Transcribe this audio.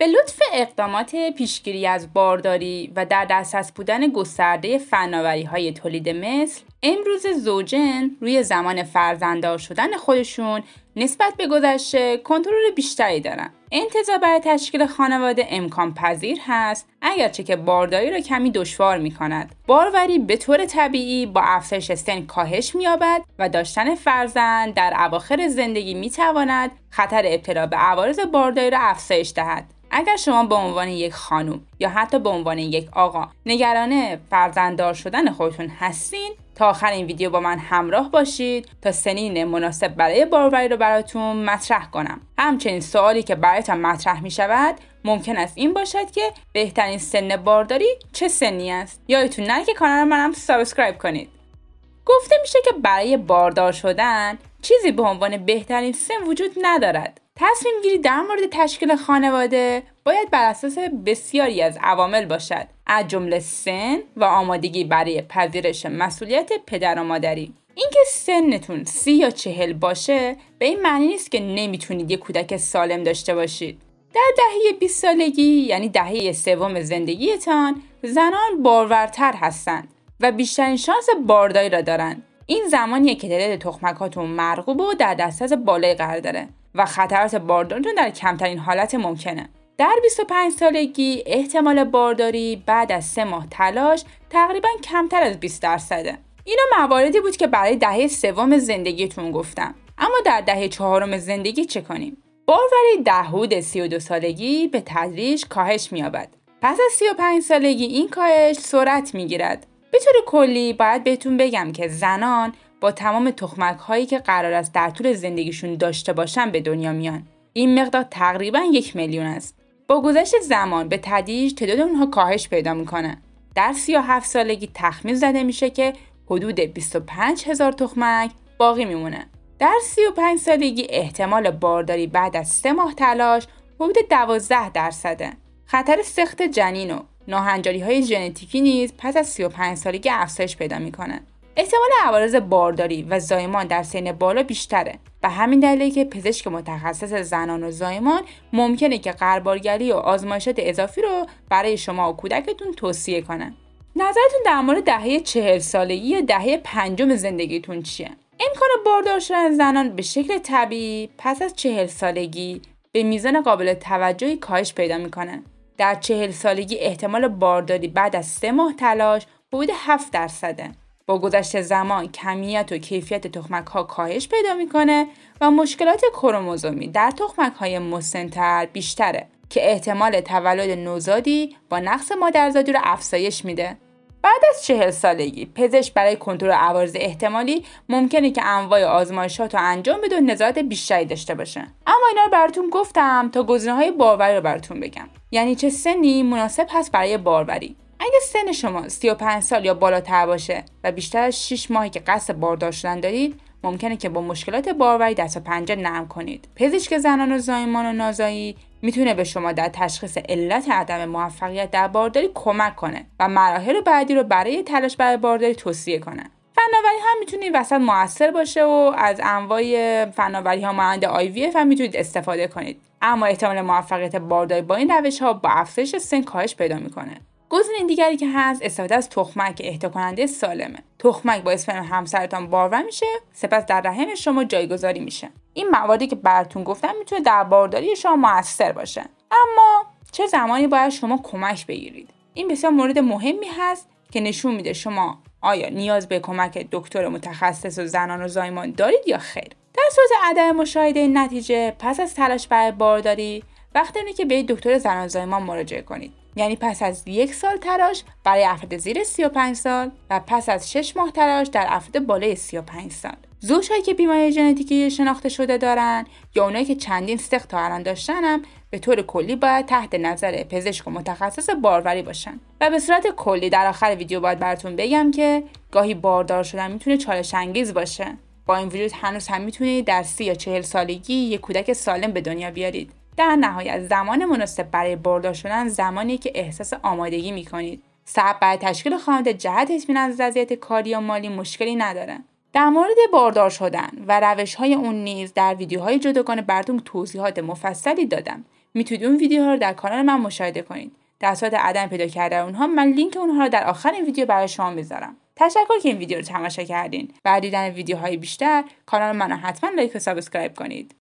به لطف اقدامات پیشگیری از بارداری و در دسترس بودن گسترده فناوری های تولید مثل امروز زوجن روی زمان فرزنددار شدن خودشون نسبت به گذشته کنترل بیشتری دارن انتظار برای تشکیل خانواده امکان پذیر هست اگرچه که بارداری را کمی دشوار می کند. باروری به طور طبیعی با افزایش سن کاهش مییابد و داشتن فرزند در اواخر زندگی می تواند خطر ابتلا به عوارض بارداری را افزایش دهد. اگر شما به عنوان یک خانم یا حتی به عنوان یک آقا نگران فرزنددار شدن خودتون هستین تا آخر این ویدیو با من همراه باشید تا سنین مناسب برای باروری رو براتون مطرح کنم. همچنین سوالی که برایتان مطرح می شود ممکن است این باشد که بهترین سن بارداری چه سنی است؟ یادتون نره که کانال منم subscribe کنید. گفته میشه که برای باردار شدن چیزی به عنوان بهترین سن وجود ندارد. تصمیم گیری در مورد تشکیل خانواده باید بر اساس بسیاری از عوامل باشد. از جمله سن و آمادگی برای پذیرش مسئولیت پدر و مادری. اینکه سنتون سی یا چهل باشه به این معنی نیست که نمی‌تونید یک کودک سالم داشته باشید. در دهه 20 سالگی یعنی دهه سوم زندگیتان زنان بارورتر هستند و بیشترین شانس بارداری را دارند. این زمانیه که تعداد تخمکاتون مرغوب و در دسترس بالای قرار داره و خطرات بارداریتون در کمترین حالت ممکنه. در 25 سالگی احتمال بارداری بعد از سه ماه تلاش تقریبا کمتر از 20 درصده اینا مواردی بود که برای دهه سوم زندگیتون گفتم. اما در دهه چهارم زندگی چه کنیم؟ باروری دهود 32 سالگی به تدریج کاهش مییابد. پس از 35 سالگی این کاهش سرعت می‌گیرد. به طور کلی باید بهتون بگم که زنان با تمام تخمک هایی که قرار است در طول زندگیشون داشته باشن به دنیا میان. این مقدار تقریبا یک میلیون است. با گذشت زمان به تدریج تعداد اونها کاهش پیدا می‌کنه. در 37 سالگی تخمین زده میشه که حدود 25 هزار تخمک باقی میمونه. در 35 سالگی احتمال بارداری بعد از سه ماه تلاش حدود 12 درصده. خطر سخت جنین و ناهنجاری های ژنتیکی نیز پس از 35 سالگی افزایش پیدا می‌کنه. احتمال عوارض بارداری و زایمان در سن بالا بیشتره. و همین دلیله که پزشک متخصص زنان و زایمان ممکنه که قربالگری و آزمایشات اضافی رو برای شما و کودکتون توصیه کنن. نظرتون در مورد دهه چهل سالگی یا دهه پنجم زندگیتون چیه؟ امکان باردار شدن زنان به شکل طبیعی پس از چهل سالگی به میزان قابل توجهی کاهش پیدا می‌کنه در چهل سالگی احتمال بارداری بعد از سه ماه تلاش حدود 7 درصده. با گذشت زمان کمیت و کیفیت تخمک ها کاهش پیدا می‌کنه و مشکلات کروموزومی در تخمک های مسنتر بیشتره که احتمال تولد نوزادی با نقص مادرزادی رو افزایش میده. بعد از چهل سالگی پزشک برای کنترل عوارض احتمالی ممکنه که انواع آزمایشات رو انجام بده و نظارت بیشتری داشته باشه. اما اینا رو براتون گفتم تا گزینه های باروری رو براتون بگم. یعنی چه سنی مناسب هست برای باروری. اگه سن شما 35 سال یا بالاتر باشه و بیشتر از 6 ماهی که قصد باردار شدن دارید ممکنه که با مشکلات باروری دست و پنجه نرم کنید. پزشک زنان و زایمان و نازایی می‌تونه به شما در تشخیص علت عدم موفقیت در بارداری کمک کنه و مراحل بعدی رو برای تلاش برای بارداری توصیه کنه. فناوری هم می‌تونه وسط موثر باشه و از انواع فناوری ها مانند IVF هم می‌تونید استفاده کنید. اما احتمال موفقیت بارداری با این روش ها با افزایش سن کاهش پیدا می‌کنه. گزینه دیگری که هست استفاده از تخمک اهدا کننده سالمه. تخمک با اسم همسرتان بارور میشه سپس در رحم شما جایگذاری میشه. این مواردی که براتون گفتم می‌تونه در بارداری شما موثر باشه. اما چه زمانی باید شما کمک بگیرید؟ این بسیار مورد مهمی هست که نشون میده شما آیا نیاز به کمک دکتر متخصص و زنان و زایمان دارید یا خیر. در صورت عدم مشاهده نتیجه پس از تلاش برای بارداری وقتی که به دکتر زنان زایمان مراجعه کنید. یعنی پس از یک سال تلاش برای افراد زیر 35 سال و پس از 6 ماه تلاش در افراد بالای 35 سال. زوجهایی که بیماری ژنتیکی شناخته شده دارن یا اونایی که چندین سخت تا الان داشتنم به طور کلی باید تحت نظر پزشک و متخصص باروری باشن. و به صورت کلی در آخر ویدیو باید براتون بگم که گاهی باردار شدن می‌تونه چالش انگیز باشه. با این وجود هنوز هم می‌تونید در سی یا چهل سالگی یک کودک سالم به دنیا بیارید. در نهایت زمان مناسب برای باردار شدن زمانی که احساس آمادگی می کنید. صبر برای تشکیل خانواده جهت اطمینان از وضعیت کاری یا مالی مشکلی نداره. در مورد باردار شدن و روش های اون نیز در ویدیوهای جداگانه براتون توضیحات مفصلی دادم. می‌تونید اون ویدیوها رو در کانال من مشاهده کنید در صورت عدم پیدا کردن اونها من لینک اونها رو در آخر این ویدیو برای شما می‌ذارم تشکر که این ویدیو رو تماشا کردین بعد دیدن ویدیوهای بیشتر کانال منو حتما لایک و subscribe کنید